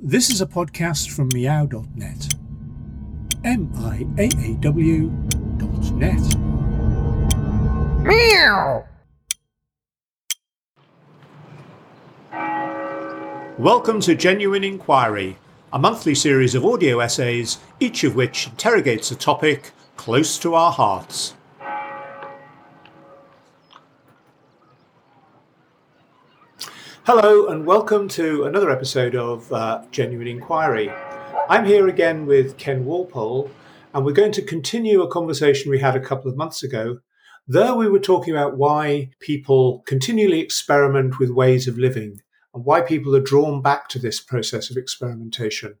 This is a podcast from meow.net. M I A A W dot net. Meow. Welcome to Genuine Inquiry, a monthly series of audio essays, each of which interrogates a topic close to our hearts. Hello, and welcome to another episode of uh, Genuine Inquiry. I'm here again with Ken Worpole, and we're going to continue a conversation we had a couple of months ago. There, we were talking about why people continually experiment with ways of living and why people are drawn back to this process of experimentation.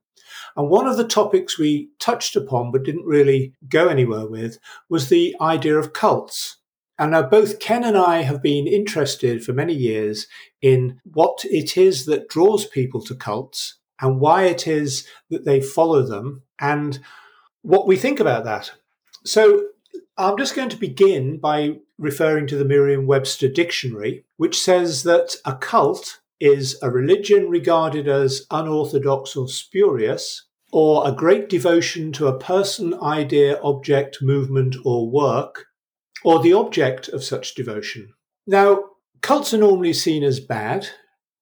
And one of the topics we touched upon but didn't really go anywhere with was the idea of cults. And now both Ken and I have been interested for many years in what it is that draws people to cults and why it is that they follow them and what we think about that. So I'm just going to begin by referring to the Merriam Webster Dictionary, which says that a cult is a religion regarded as unorthodox or spurious, or a great devotion to a person, idea, object, movement, or work, or the object of such devotion. Now, cults are normally seen as bad.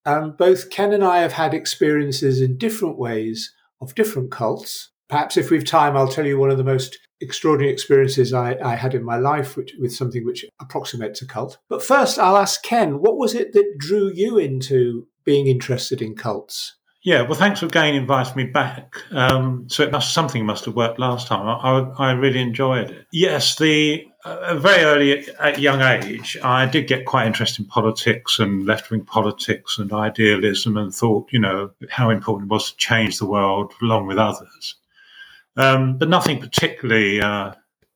Um, both Ken and I have had experiences in different ways of different cults. Perhaps if we've time, I'll tell you one of the most extraordinary experiences I, I had in my life which, with something which approximates a cult. But first, I'll ask Ken, what was it that drew you into being interested in cults? Yeah, well, thanks for again inviting me back. Um, so it must something must have worked last time. I, I, I really enjoyed it. Yes, the uh, very early at young age, I did get quite interested in politics and left wing politics and idealism, and thought, you know, how important it was to change the world along with others. Um, but nothing particularly uh,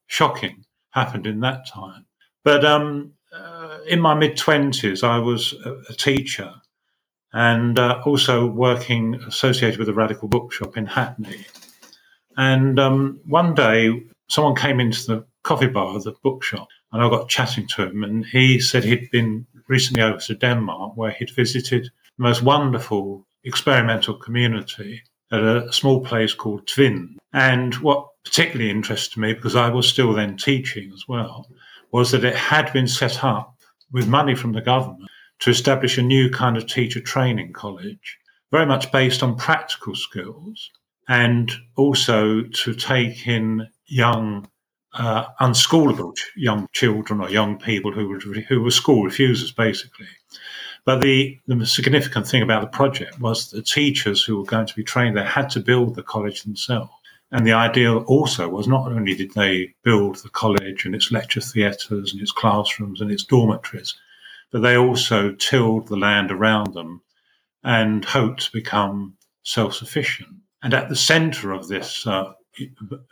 shocking happened in that time. But um, uh, in my mid twenties, I was a, a teacher and uh, also working associated with a radical bookshop in Hackney. And um, one day, someone came into the coffee bar the bookshop, and I got chatting to him, and he said he'd been recently over to Denmark, where he'd visited the most wonderful experimental community at a small place called Tvind. And what particularly interested me, because I was still then teaching as well, was that it had been set up with money from the government to establish a new kind of teacher training college, very much based on practical skills, and also to take in young, uh, unschoolable young children or young people who were, who were school refusers, basically. But the, the significant thing about the project was the teachers who were going to be trained there had to build the college themselves. And the ideal also was not only did they build the college and its lecture theatres and its classrooms and its dormitories, but they also tilled the land around them and hoped to become self sufficient. And at the center of this uh,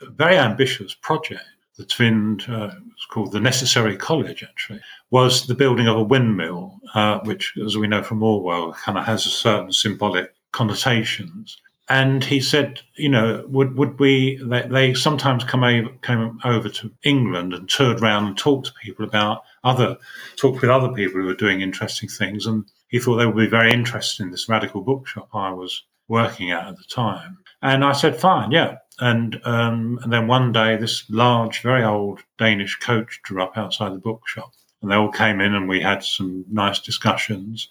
very ambitious project, the Tvind, uh, it's called the Necessary College actually, was the building of a windmill, uh, which, as we know from Orwell, kind of has a certain symbolic connotations. And he said, you know, would would we? They, they sometimes come over, came over to England and toured around and talked to people about other, talked with other people who were doing interesting things. And he thought they would be very interested in this radical bookshop I was working at at the time. And I said, fine, yeah. And, um, and then one day, this large, very old Danish coach drew up outside the bookshop. And they all came in and we had some nice discussions.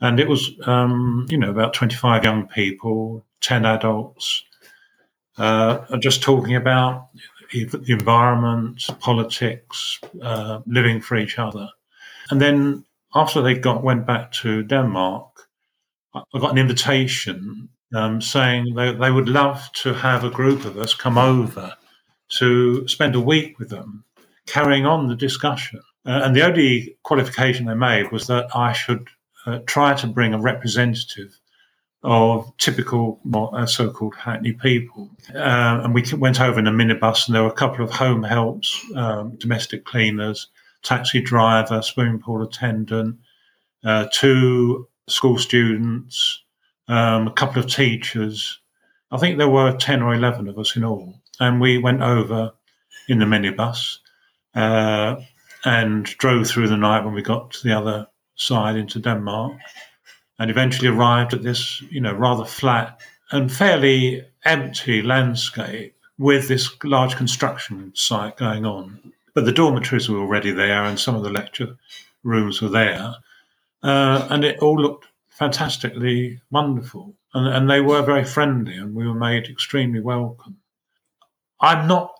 And it was, um, you know, about 25 young people, 10 adults, uh, just talking about the environment, politics, uh, living for each other. And then after they got went back to Denmark, I got an invitation um, saying they, they would love to have a group of us come over to spend a week with them, carrying on the discussion. Uh, and the only qualification they made was that I should uh, try to bring a representative of typical uh, so-called Hackney people. Uh, and we went over in a minibus, and there were a couple of home helps, um, domestic cleaners, taxi driver, swimming pool attendant, uh, two school students, um, a couple of teachers. I think there were 10 or 11 of us in all. And we went over in the minibus uh, and drove through the night when we got to the other side into Denmark and eventually arrived at this, you know, rather flat and fairly empty landscape with this large construction site going on. But the dormitories were already there, and some of the lecture rooms were there, uh, and it all looked fantastically wonderful. And, and they were very friendly, and we were made extremely welcome. I'm not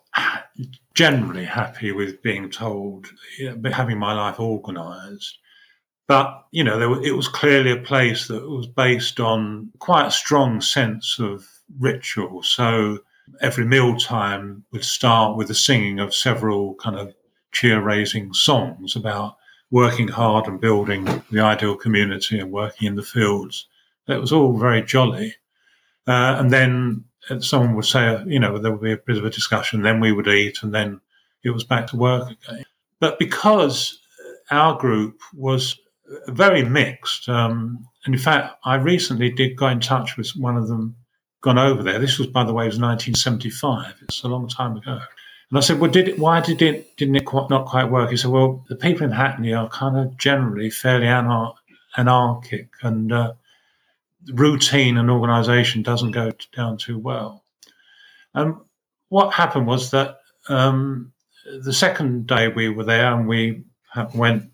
generally happy with being told, you know, having my life organised. But, you know, there, it was clearly a place that was based on quite a strong sense of ritual. So every mealtime would start with the singing of several kind of cheer raising songs about working hard and building the ideal community and working in the fields. It was all very jolly. Uh, and then someone would say, you know, there would be a bit of a discussion, then we would eat, and then it was back to work again. But because our group was very mixed, um, and in fact, I recently did go in touch with one of them, gone over there. This was, by the way, it was 1975. It's a long time ago. And I said, well, did it, why did it, didn't it quite, not quite work? He said, well, the people in Hackney are kind of generally fairly anar- anarchic and uh, routine and organisation doesn't go down too well. And what happened was that um, the second day we were there and we went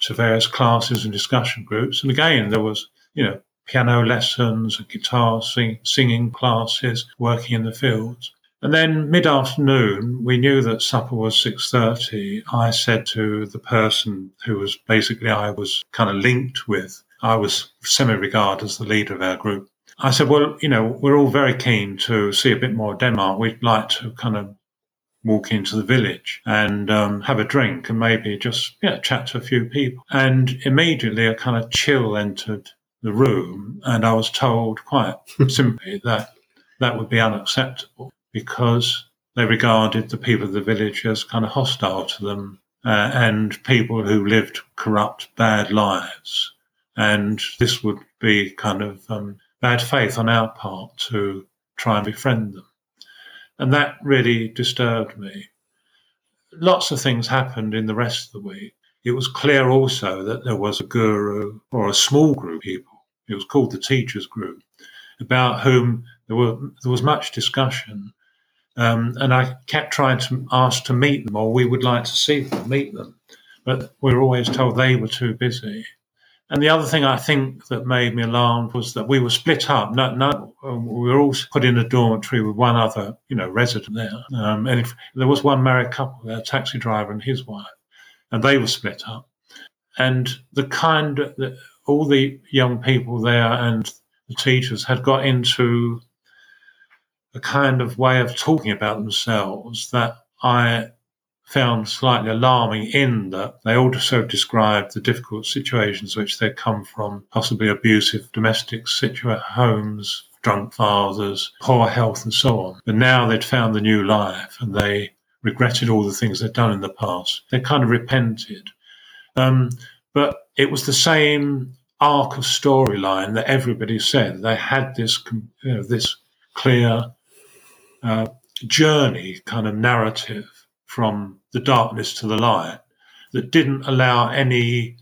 to various classes and discussion groups. And again, there was, you know, piano lessons guitar sing- singing classes, working in the fields. And then mid-afternoon, we knew that supper was 6.30. I said to the person who was basically I was kind of linked with, I was semi-regarded as the leader of our group. I said, well, you know, we're all very keen to see a bit more of Denmark. We'd like to kind of walk into the village and um, have a drink and maybe just yeah, chat to a few people. And immediately a kind of chill entered the room, and I was told quite simply that that would be unacceptable because they regarded the people of the village as kind of hostile to them uh, and people who lived corrupt, bad lives. And this would be kind of um, bad faith on our part to try and befriend them. And that really disturbed me. Lots of things happened in the rest of the week. It was clear also that there was a guru or a small group of people, it was called the teachers group, about whom there, were, there was much discussion. Um, and I kept trying to ask to meet them, or we would like to see them, meet them. But we were always told they were too busy. And the other thing I think that made me alarmed was that we were split up. No, no, we were all put in a dormitory with one other, you know, resident there. Um, and if, there was one married couple, a taxi driver and his wife, and they were split up. And the kind that all the young people there and the teachers had got into a kind of way of talking about themselves that I found slightly alarming in that they also described the difficult situations which they come from, possibly abusive domestic situa- homes, drunk fathers, poor health, and so on. But now they'd found the new life and they regretted all the things they'd done in the past. They kind of repented. Um, but it was the same arc of storyline that everybody said. They had this, you know, this clear uh, journey kind of narrative from the darkness to the light that didn't allow any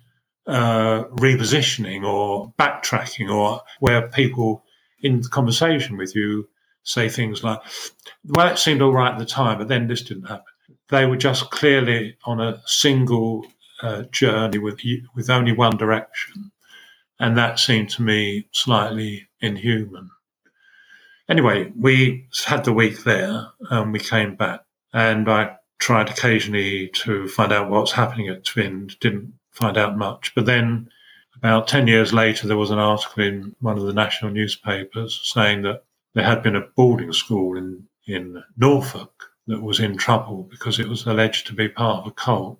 uh, repositioning or backtracking or where people in conversation with you say things like, well, it seemed all right at the time, but then this didn't happen. They were just clearly on a single uh, journey with, with only one direction. And that seemed to me slightly inhuman. Anyway, we had the week there and we came back and I tried occasionally to find out what's happening at Tvind, didn't find out much. But then about 10 years later, there was an article in one of the national newspapers saying that there had been a boarding school in, in Norfolk that was in trouble because it was alleged to be part of a cult.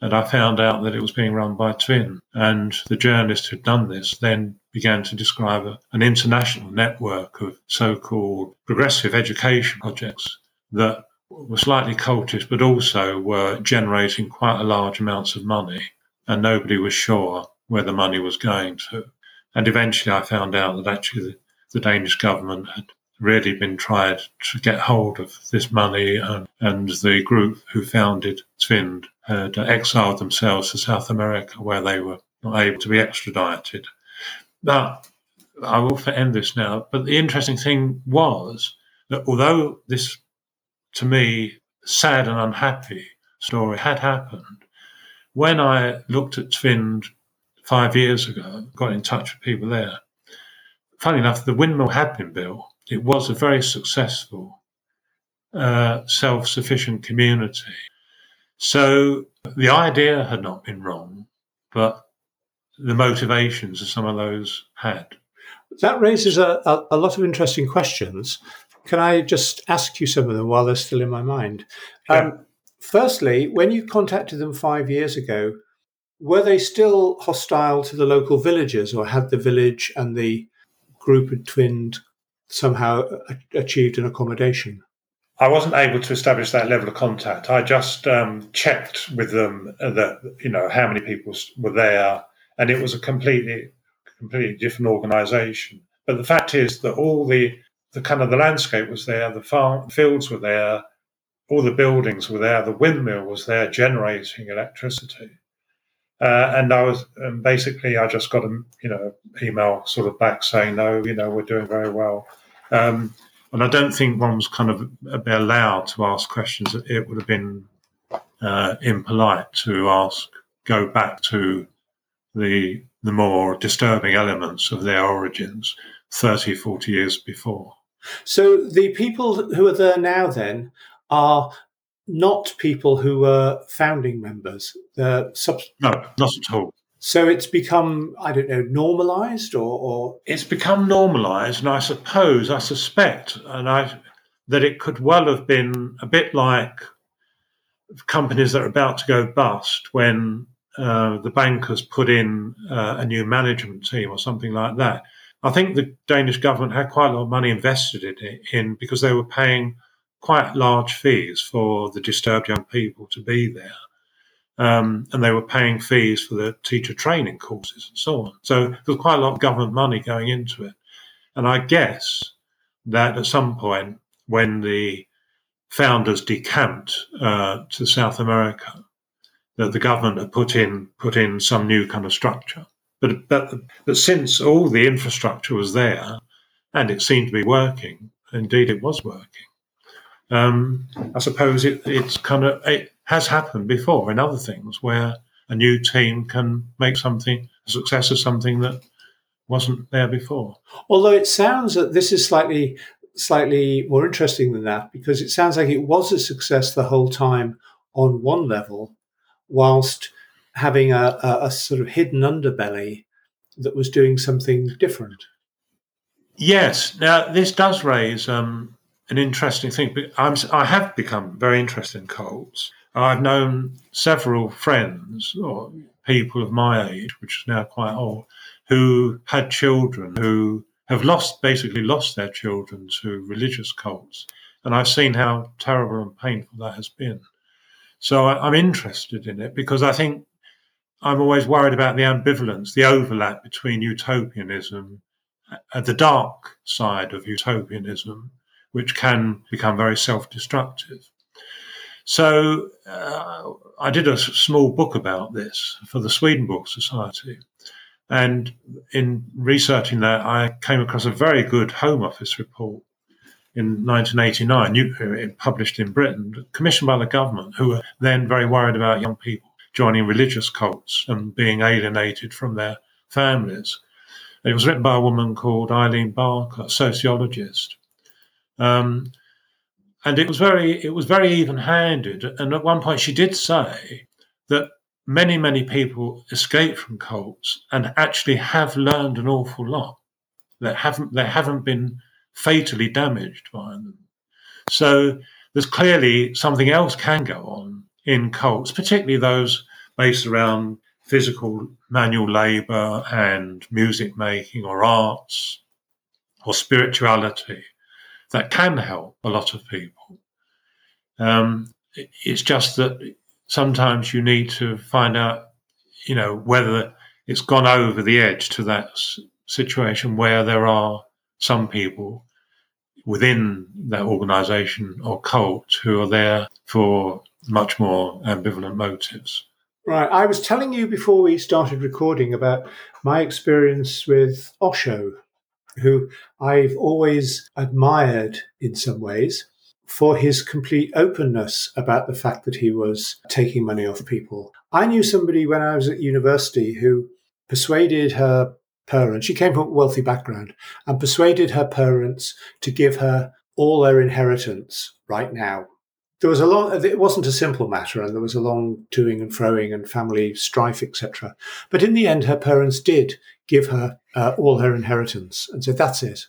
And I found out that it was being run by Tvind. And the journalist who'd done this then began to describe a, an international network of so called progressive education projects that were slightly cultish, but also were generating quite a large amounts of money, and nobody was sure where the money was going to. And eventually, I found out that actually the, the Danish government had really been tried to get hold of this money, and, and the group who founded Tvind had exiled themselves to South America, where they were not able to be extradited. But I will end this now. But the interesting thing was that although this, to me, sad and unhappy story had happened, when I looked at Tvind five years ago, got in touch with people there, funny enough, the windmill had been built. It was a very successful, uh, self sufficient community. So the idea had not been wrong, but the motivations that some of those had. That raises a, a, a, lot of interesting questions. Can I just ask you some of them while they're still in my mind? Yeah. Um, firstly, when you contacted them five years ago, were they still hostile to the local villagers, or had the village and the group had twinned somehow achieved an accommodation? I wasn't able to establish that level of contact. I just um, checked with them that you know how many people were there, and it was a completely completely different organisation. But the fact is that all the the kind of the landscape was there, the farm fields were there, all the buildings were there, the windmill was there generating electricity. Uh, and I was and basically I just got a you know email sort of back saying no, you know we're doing very well. Um, and I don't think one was kind of allowed to ask questions. It would have been uh, impolite to ask, go back to the the more disturbing elements of their origins 30, 40 years before. So the people who are there now then are not people who were founding members. sub- no, not at all. So it's become, I don't know, normalized or, or, It's become normalized, and I suppose, I suspect, and I that it could well have been a bit like companies that are about to go bust when uh, the bankers put in uh, a new management team or something like that. I think the Danish government had quite a lot of money invested in it in because they were paying quite large fees for the disturbed young people to be there. Um, and they were paying fees for the teacher training courses and so on. So there was quite a lot of government money going into it. And I guess that at some point, when the founders decamped uh, to South America, that the government had put in put in some new kind of structure. But but but since all the infrastructure was there, and it seemed to be working, indeed it was working. Um, I suppose it, it's kind of it has happened before in other things where a new team can make something a success of something that wasn't there before. Although it sounds that this is slightly slightly more interesting than that because it sounds like it was a success the whole time on one level, whilst having a, a, a sort of hidden underbelly that was doing something different. Yes. Now this does raise um, an interesting thing. I'm, I have become very interested in cults. I've known several friends or people of my age, which is now quite old, who had children who have lost, basically lost their children to religious cults. And I've seen how terrible and painful that has been. So I, I'm interested in it because I think I'm always worried about the ambivalence, the overlap between utopianism and the dark side of utopianism which can become very self destructive. So uh, I did a small book about this for the Swedenborg Society. And in researching that, I came across a very good Home Office report in 1989, uh, published in Britain, commissioned by the government, who were then very worried about young people joining religious cults and being alienated from their families. It was written by a woman called Eileen Barker, a sociologist. Um, and it was very it was very even handed. And at one point, she did say that many many people escape from cults and actually have learned an awful lot. That haven't they haven't been fatally damaged by them. So there's clearly something else can go on in cults, particularly those based around physical manual labor and music making or arts or spirituality that can help a lot of people. Um, it's just that sometimes you need to find out, you know, whether it's gone over the edge to that situation where there are some people within that organization or cult who are there for much more ambivalent motives. Right. I was telling you before we started recording about my experience with Osho who I've always admired in some ways for his complete openness about the fact that he was taking money off people. I knew somebody when I was at university who persuaded her parents, she came from a wealthy background, and persuaded her parents to give her all their inheritance right now. There was a long, it wasn't a simple matter, and there was a long toing and froing and family strife, etc. But in the end, her parents did give her uh, all her inheritance and said, that's it.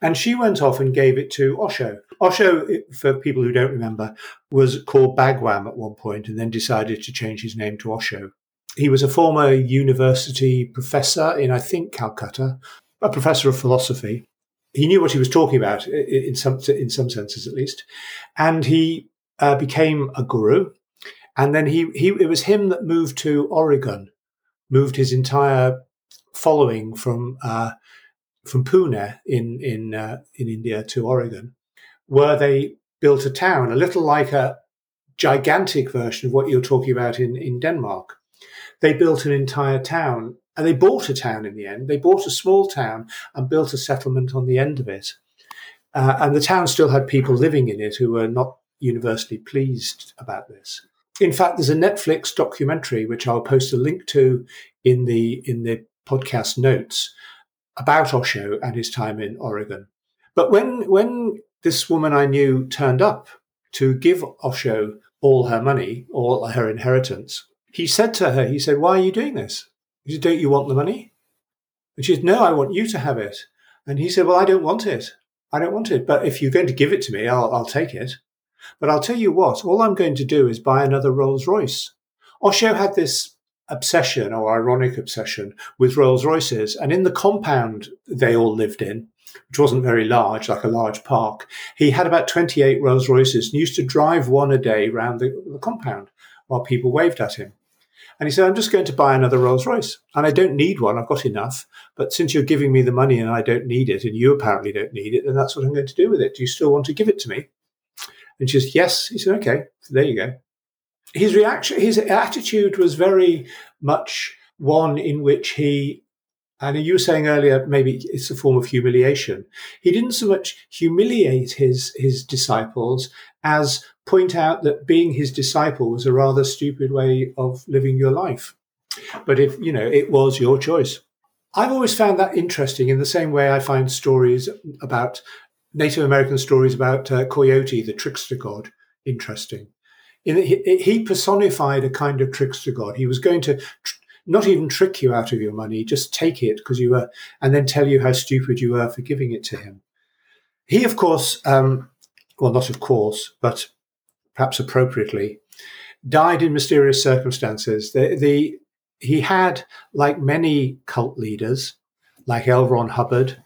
And she went off and gave it to Osho. Osho, for people who don't remember, was called Bhagwan at one point and then decided to change his name to Osho. He was a former university professor in, I think, Calcutta, a professor of philosophy. He knew what he was talking about in some, in some senses, at least. And he uh, became a guru. And then he, he, it was him that moved to Oregon, moved his entire following from uh, from Pune in in uh, in India to Oregon, where they built a town, a little like a gigantic version of what you're talking about in in Denmark. They built an entire town, and they bought a town in the end. They bought a small town and built a settlement on the end of it. Uh, and the town still had people living in it who were not universally pleased about this. In fact, there's a Netflix documentary which I'll post a link to in the in the podcast notes about Osho and his time in Oregon. But when when this woman I knew turned up to give Osho all her money, all her inheritance, he said to her, he said, Why are you doing this? He said, Don't you want the money? And she said, No, I want you to have it. And he said, Well, I don't want it. I don't want it. But if you're going to give it to me, I'll, I'll take it. But I'll tell you what, all I'm going to do is buy another Rolls Royce. Osho had this obsession or ironic obsession with Rolls Royces. And in the compound they all lived in, which wasn't very large, like a large park, he had about 28 Rolls Royces and used to drive one a day around the, the compound while people waved at him. And he said, I'm just going to buy another Rolls Royce. And I don't need one. I've got enough. But since you're giving me the money and I don't need it, and you apparently don't need it, then that's what I'm going to do with it. Do you still want to give it to me? And she says, Yes. He said, Okay, so there you go his reaction, his attitude was very much one in which he, and you were saying earlier, maybe it's a form of humiliation. He didn't so much humiliate his his disciples as point out that being his disciple was a rather stupid way of living your life. But if you know, it was your choice. I've always found that interesting in the same way I find stories about Native American stories about uh, Coyote, the trickster god, interesting he personified a kind of trickster god. He was going to tr- not even trick you out of your money, just take it because you were, and then tell you how stupid you were for giving it to him. He, of course, um, well, not of course, but perhaps appropriately, died in mysterious circumstances. The, the he had, like many cult leaders, like L. Ron Hubbard,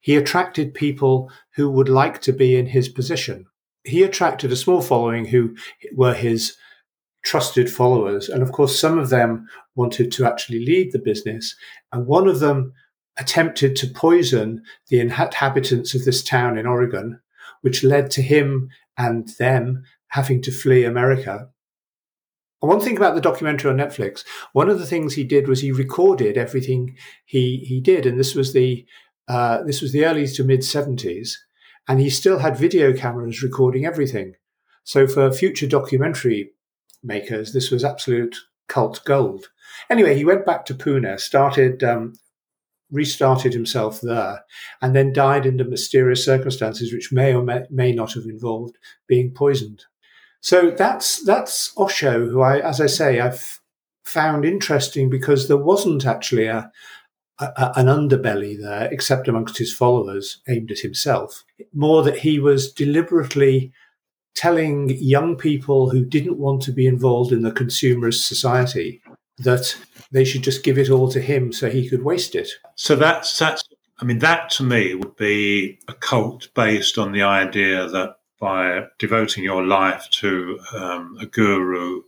he attracted people who would like to be in his position he attracted a small following who were his trusted followers. And of course, some of them wanted to actually lead the business. And one of them attempted to poison the inhabitants of this town in Oregon, which led to him and them having to flee America. And one thing about the documentary on Netflix, one of the things he did was he recorded everything he, he did. And this was the, uh, this was the early to mid seventies and he still had video cameras recording everything. So for future documentary makers, this was absolute cult gold. Anyway, he went back to Pune, started, um, restarted himself there, and then died under mysterious circumstances, which may or may, may not have involved being poisoned. So that's that's Osho, who I, as I say, I've found interesting because there wasn't actually a, a, an underbelly there, except amongst his followers aimed at himself. More that he was deliberately telling young people who didn't want to be involved in the consumerist society that they should just give it all to him so he could waste it. So that's that's I mean that to me would be a cult based on the idea that by devoting your life to um, a guru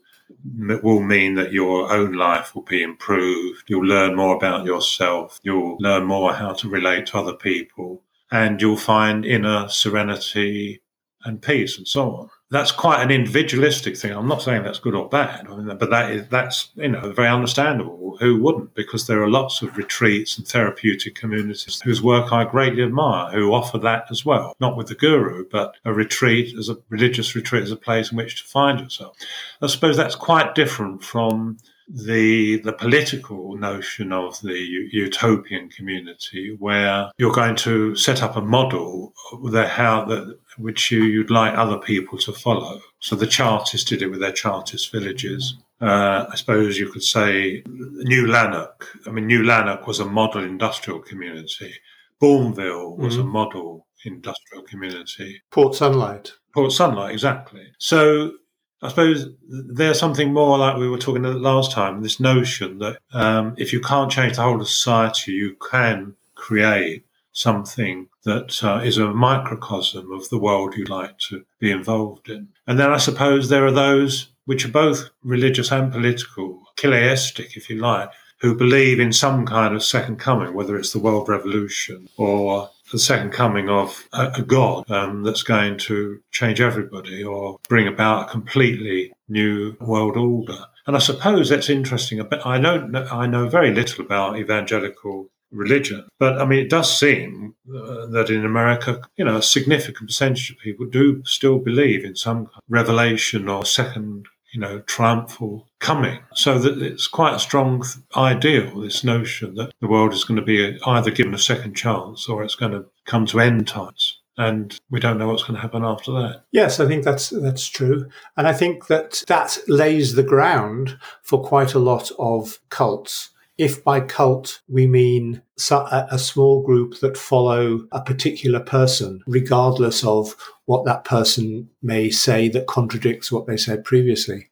it will mean that your own life will be improved. You'll learn more about yourself. You'll learn more how to relate to other people. And you'll find inner serenity and peace and so on. That's quite an individualistic thing. I'm not saying that's good or bad, I mean, but that is that's you know very understandable. Who wouldn't? Because there are lots of retreats and therapeutic communities whose work I greatly admire, who offer that as well. Not with the guru, but a retreat as a religious retreat as a place in which to find yourself. I suppose that's quite different from the the political notion of the utopian community, where you're going to set up a model that how that which you, you'd like other people to follow. So the Chartists did it with their Chartist villages. Uh, I suppose you could say New Lanark. I mean, New Lanark was a model industrial community. Bournville was mm-hmm. a model industrial community. Port Sunlight. Port Sunlight, exactly. So I suppose there's something more like we were talking last time. This notion that um, if you can't change the whole of society, you can create something that uh, is a microcosm of the world you'd like to be involved in. And then I suppose there are those which are both religious and political, chiliastic, if you like, who believe in some kind of second coming, whether it's the world revolution or the second coming of a, a God um, that's going to change everybody or bring about a completely new world order. And I suppose that's interesting. I know, I know very little about evangelical religion, but I mean, it does seem uh, that in America, you know, a significant percentage of people do still believe in some revelation or second you know, triumphal coming. So that it's quite a strong ideal, this notion that the world is going to be either given a second chance or it's going to come to end times. And we don't know what's going to happen after that. Yes, I think that's that's true, and I think that that lays the ground for quite a lot of cults if by cult we mean a small group that follow a particular person, regardless of what that person may say that contradicts what they said previously.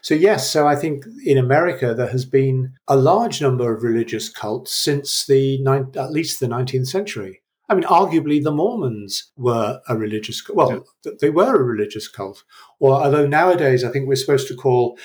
So, yes, so I think in America there has been a large number of religious cults since the at least the 19th century. I mean, arguably the Mormons were a religious, well, they were a religious cult. Or although nowadays I think we're supposed to call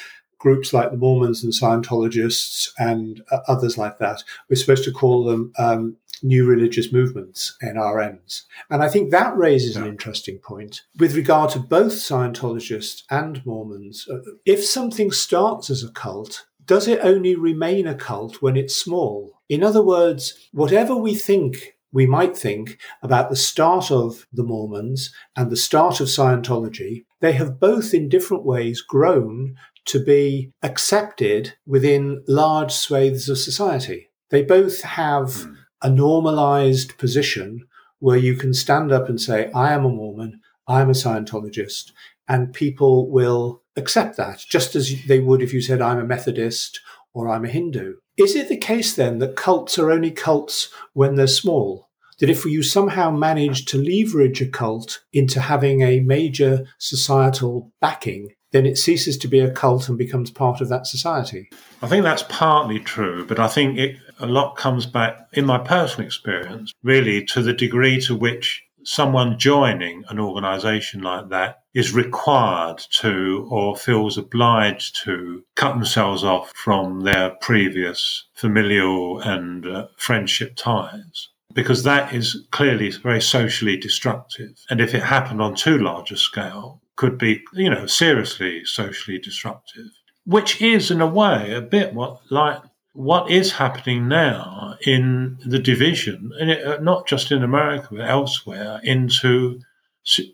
groups like the Mormons and Scientologists and uh, others like that. We're supposed to call them um, new religious movements, NRMs. And I think that raises yeah. an interesting point with regard to both Scientologists and Mormons. Uh, if something starts as a cult, does it only remain a cult when it's small? In other words, whatever we think we might think about the start of the Mormons and the start of Scientology, they have both in different ways grown to be accepted within large swathes of society. They both have mm. a normalized position where you can stand up and say, I am a Mormon, I'm a Scientologist, and people will accept that, just as they would if you said, I'm a Methodist or I'm a Hindu. Is it the case then that cults are only cults when they're small? That if you somehow manage to leverage a cult into having a major societal backing, then it ceases to be a cult and becomes part of that society. I think that's partly true, but I think it, a lot comes back, in my personal experience, really to the degree to which someone joining an organisation like that is required to or feels obliged to cut themselves off from their previous familial and uh, friendship ties because that is clearly very socially destructive. And if it happened on too large a scale, could be, you know, seriously socially disruptive, which is in a way a bit what like what is happening now in the division, and it, uh, not just in America but elsewhere, into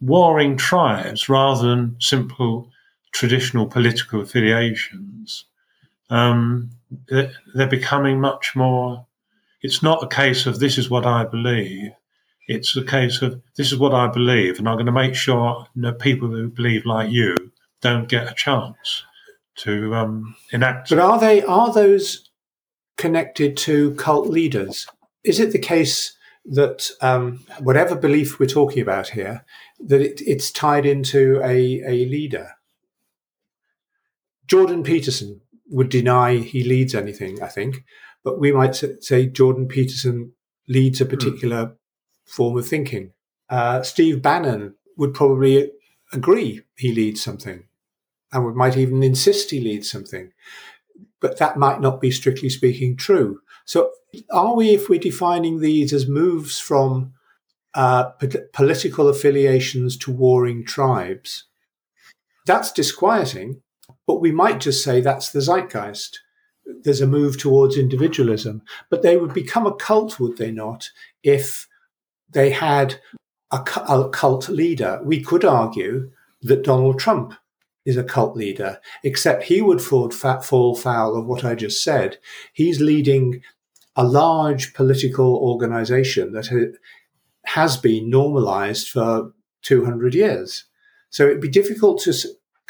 warring tribes rather than simple traditional political affiliations. Um, they're becoming much more. It's not a case of this is what I believe. It's a case of this is what I believe, and I'm going to make sure that people who believe like you don't get a chance to um, enact. But are they are those connected to cult leaders? Is it the case that um, whatever belief we're talking about here, that it, it's tied into a, a leader? Jordan Peterson would deny he leads anything, I think, but we might say Jordan Peterson leads a hmm. particular mm form of thinking. Uh, Steve Bannon would probably agree he leads something and would, might even insist he leads something. But that might not be strictly speaking true. So, are we, if we're defining these as moves from uh, political affiliations to warring tribes. That's disquieting, but we might just say that's the zeitgeist. There's a move towards individualism, but they would become a cult, would they not, if they had a, a cult leader? We could argue that Donald Trump is a cult leader, except he would fall, fall foul of what I just said. He's leading a large political organization that has been normalized for 200 years. So it'd be difficult to,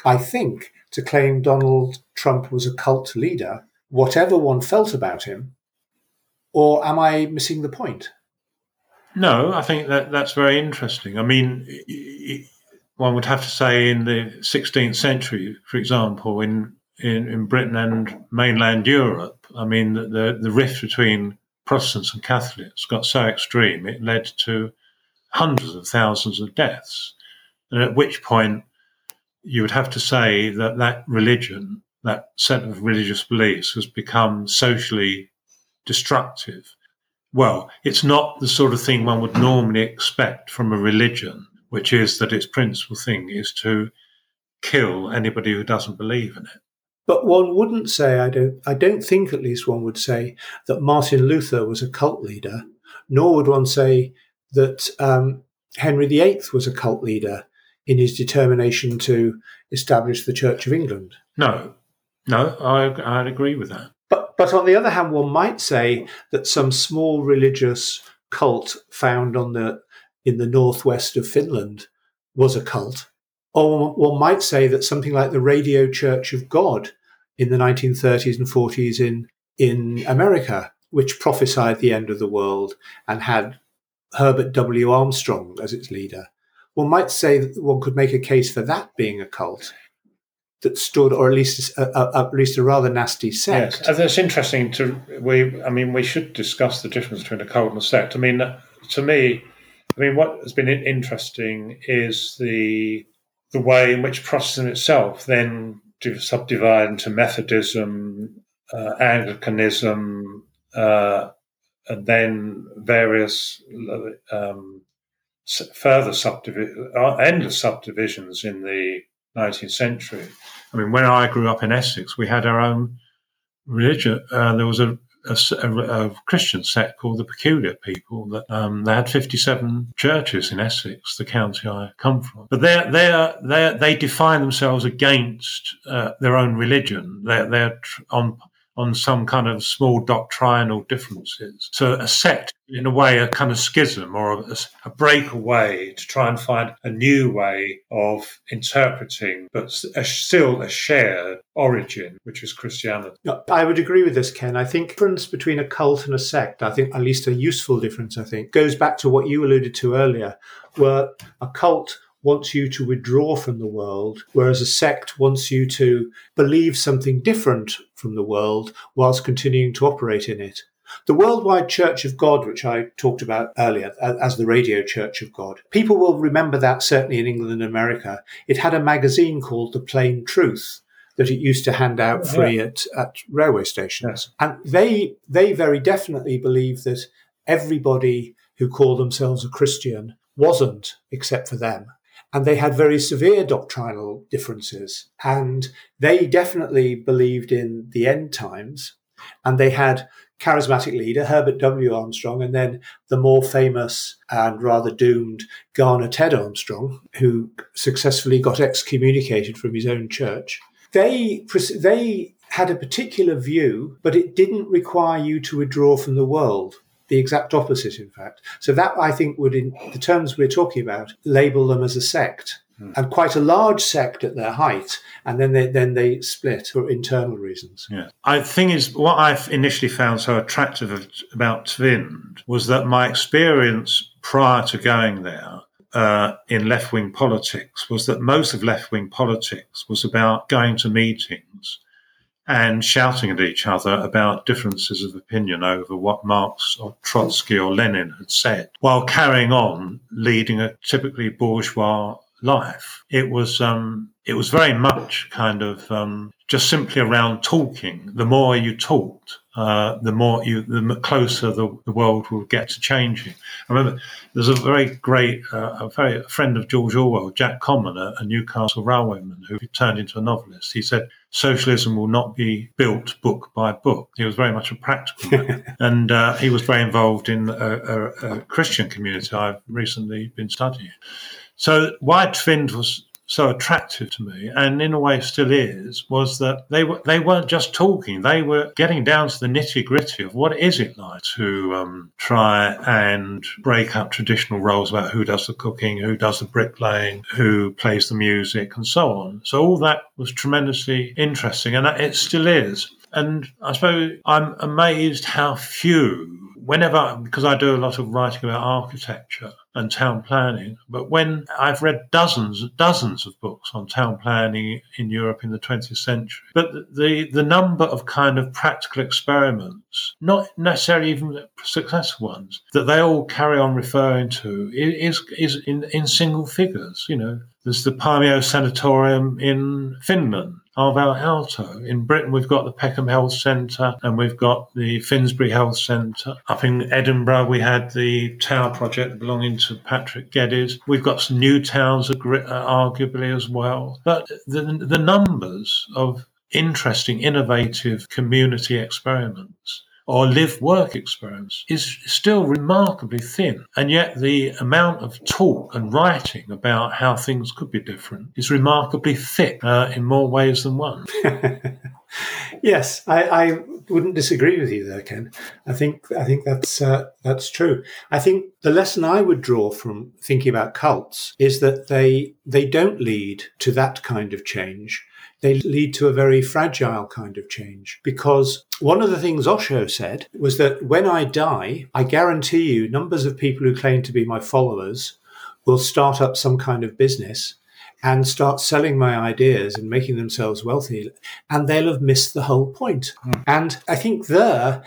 I think, to claim Donald Trump was a cult leader, whatever one felt about him. Or am I missing the point? No, I think that that's very interesting. I mean, one would have to say in the 16th century, for example, in in, in Britain and mainland Europe, I mean, the, the rift between Protestants and Catholics got so extreme it led to hundreds of thousands of deaths. And at which point you would have to say that that religion, that set of religious beliefs, has become socially destructive. Well, it's not the sort of thing one would normally expect from a religion which is that its principal thing is to kill anybody who doesn't believe in it. But one wouldn't say, I don't, I don't think at least one would say that Martin Luther was a cult leader, nor would one say that um, Henry VIII was a cult leader in his determination to establish the Church of England. No, no, I, I'd agree with that. But, but on the other hand, one might say that some small religious cult found on the in the northwest of Finland was a cult. Or one might say that something like the Radio Church of God in the 1930s and 40s in, in America, which prophesied the end of the world and had Herbert W. Armstrong as its leader. One might say that one could make a case for that being a cult that stood, or at least a, a, at least a rather nasty sect. Yes, it's interesting to we. I mean, we should discuss the difference between a cult and a sect. I mean, to me, I mean, what has been interesting is the the way in which Protestantism itself then subdivided into Methodism, uh, Anglicanism, uh, and then various um, further subdivisions, uh, endless subdivisions in the 19th century. I mean, when I grew up in Essex, we had our own religion. Uh, there was a a, a, Christian sect called the Peculiar People. That um, they had 57 churches in Essex, the county I come from. But they they they they define themselves against uh, their own religion. They're they're on on some kind of small doctrinal differences. So a sect, in a way, a kind of schism or a, a breakaway to try and find a new way of interpreting, but a, still a shared origin, which is Christianity. I would agree with this, Ken. I think the difference between a cult and a sect, I think at least a useful difference, I think, goes back to what you alluded to earlier, where a cult wants you to withdraw from the world, whereas a sect wants you to believe something different from the world whilst continuing to operate in it. The Worldwide Church of God, which I talked about earlier as the Radio Church of God, people will remember that certainly in England and America. It had a magazine called The Plain Truth that it used to hand out free yeah. at, at railway stations. And they, they very definitely believe that everybody who called themselves a Christian wasn't, except for them and they had very severe doctrinal differences. And they definitely believed in the end times, and they had charismatic leader Herbert W. Armstrong, and then the more famous and rather doomed Garner Ted Armstrong, who successfully got excommunicated from his own church. They they had a particular view, but it didn't require you to withdraw from the world the exact opposite, in fact. So that I think would, in the terms we're talking about, label them as a sect. Mm. And quite a large sect at their height, and then they then they split for internal reasons. Yeah, I think is what I initially found so attractive about Tvind was that my experience prior to going there uh, in left wing politics was that most of left wing politics was about going to meetings and shouting at each other about differences of opinion over what Marx or Trotsky or Lenin had said, while carrying on leading a typically bourgeois life. It was um, it was very much kind of um, just simply around talking. The more you talked, uh, the more you, the closer the, the, world will get to changing. I remember there's a very great, uh, a very a friend of George Orwell, Jack Common, a, a Newcastle railwayman who turned into a novelist. He said, socialism will not be built book by book. He was very much a practical man. and uh, he was very involved in a, a, a, Christian community I've recently been studying. So Whitefind was so attractive to me, and in a way still is, was that they were they weren't just talking; they were getting down to the nitty gritty of what is it like to um, try and break up traditional roles about who does the cooking, who does the bricklaying, who plays the music, and so on. So all that was tremendously interesting, and it still is. And I suppose I'm amazed how few whenever, because I do a lot of writing about architecture and town planning, but when I've read dozens, dozens of books on town planning in Europe in the 20th century, but the, the number of kind of practical experiments, not necessarily even successful ones, that they all carry on referring to is, is in, in single figures, you know. There's the Paimio Sanatorium in Finland Alvar Aalto. In Britain, we've got the Peckham Health Centre and we've got the Finsbury Health Centre. Up in Edinburgh, we had the Tower project belonging to Patrick Geddes. We've got some new towns, uh, arguably, as well. But the, the numbers of interesting, innovative community experiments or live work experience is still remarkably thin. And yet the amount of talk and writing about how things could be different is remarkably thick uh, in more ways than one. yes, I, I, wouldn't disagree with you there, Ken. I think I think that's uh, that's true. I think the lesson I would draw from thinking about cults is that they they don't lead to that kind of change they lead to a very fragile kind of change. Because one of the things Osho said was that when I die, I guarantee you numbers of people who claim to be my followers will start up some kind of business and start selling my ideas and making themselves wealthy, and they'll have missed the whole point. Mm. And I think there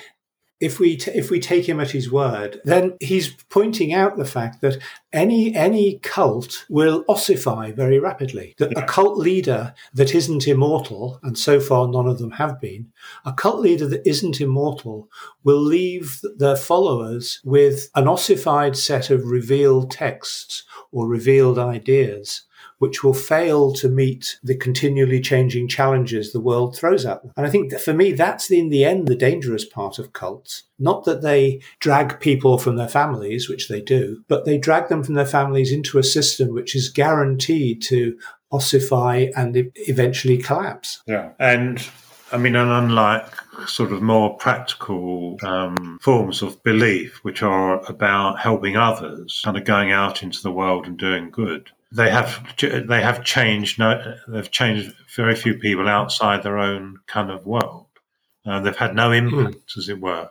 if we t- if we take him at his word, then he's pointing out the fact that any any cult will ossify very rapidly. That a cult leader that isn't immortal, and so far none of them have been, a cult leader that isn't immortal will leave their followers with an ossified set of revealed texts or revealed ideas which will fail to meet the continually changing challenges the world throws at them. And I think that for me, that's in the end the dangerous part of cults. Not that they drag people from their families, which they do, but they drag them from their families into a system which is guaranteed to ossify and eventually collapse. Yeah. And I mean, and unlike sort of more practical um, forms of belief, which are about helping others, kind of going out into the world and doing good, they have they have changed. No, they've changed very few people outside their own kind of world. Uh, they've had no impact, mm. as it were,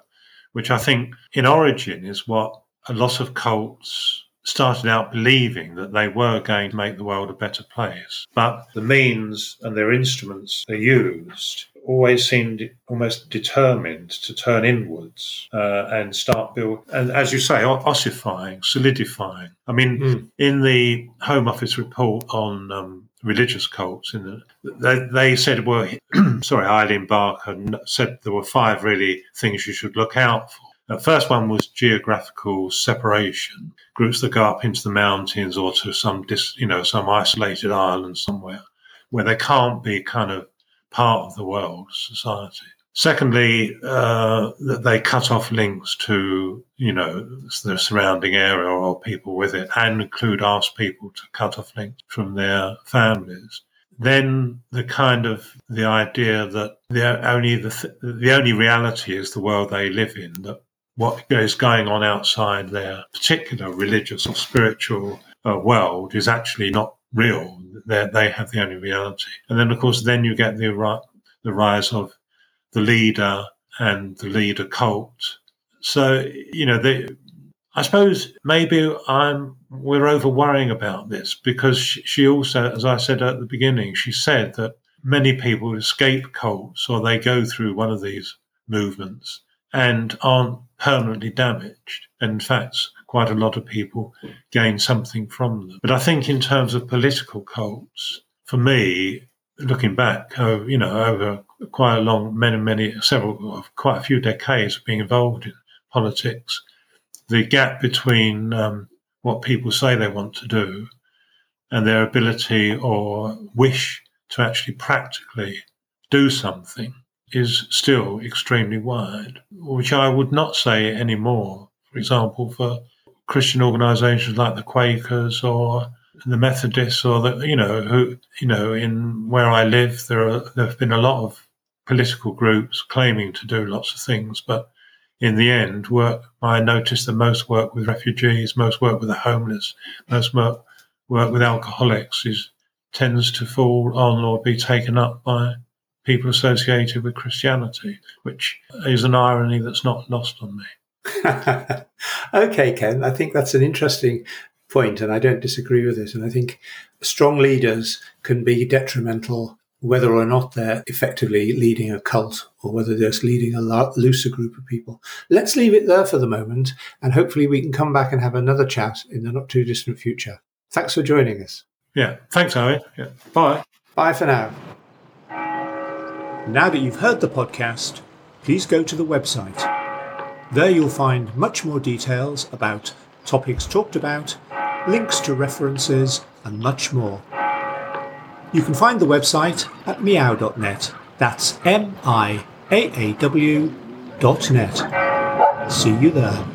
which I think in origin is what a lot of cults started out believing that they were going to make the world a better place. But the means and their instruments they used always seemed almost determined to turn inwards uh, and start build and as you say ossifying solidifying. I mean mm. in the home office report on um, religious cults in the, they, they said well sorry eileen barker said there were five really things you should look out for. The first one was geographical separation. Groups that go up into the mountains or to some dis, you know some isolated island somewhere where they can't be kind of part of the world society. Secondly, uh, that they cut off links to, you know, the surrounding area or people with it and include ask people to cut off links from their families. Then the kind of the idea that the only the, th- the only reality is the world they live in, that what is going on outside their particular religious or spiritual uh, world is actually not real. They're, they have the only reality. And then, of course, then you get the, the rise of the leader and the leader cult. So, you know, they, I suppose maybe I'm we're over worrying about this because she also, as I said at the beginning, she said that many people escape cults or they go through one of these movements and aren't permanently damaged. In fact, quite a lot of people gain something from them. But I think in terms of political cults, for me, looking back, uh, you know, over quite a long, many, many, several, quite a few decades of being involved in politics, the gap between um, what people say they want to do and their ability or wish to actually practically do something is still extremely wide, which I would not say anymore. For example, for Christian organisations like the Quakers or the Methodists, or the you know who you know in where I live, there are there have been a lot of political groups claiming to do lots of things, but in the end, work I noticed that most work with refugees, most work with the homeless, most work, work with alcoholics is tends to fall on or be taken up by people associated with Christianity, which is an irony that's not lost on me. okay, Ken, I think that's an interesting point, and I don't disagree with it. And I think strong leaders can be detrimental whether or not they're effectively leading a cult or whether they're just leading a looser group of people. Let's leave it there for the moment, and hopefully we can come back and have another chat in the not too distant future. Thanks for joining us. Yeah, thanks, Harry. Yeah. Bye. Bye for now. Now that you've heard the podcast, please go to the website. There you'll find much more details about topics talked about, links to references, and much more. You can find the website at miaaw.net. That's M I A A W dot net. See you there.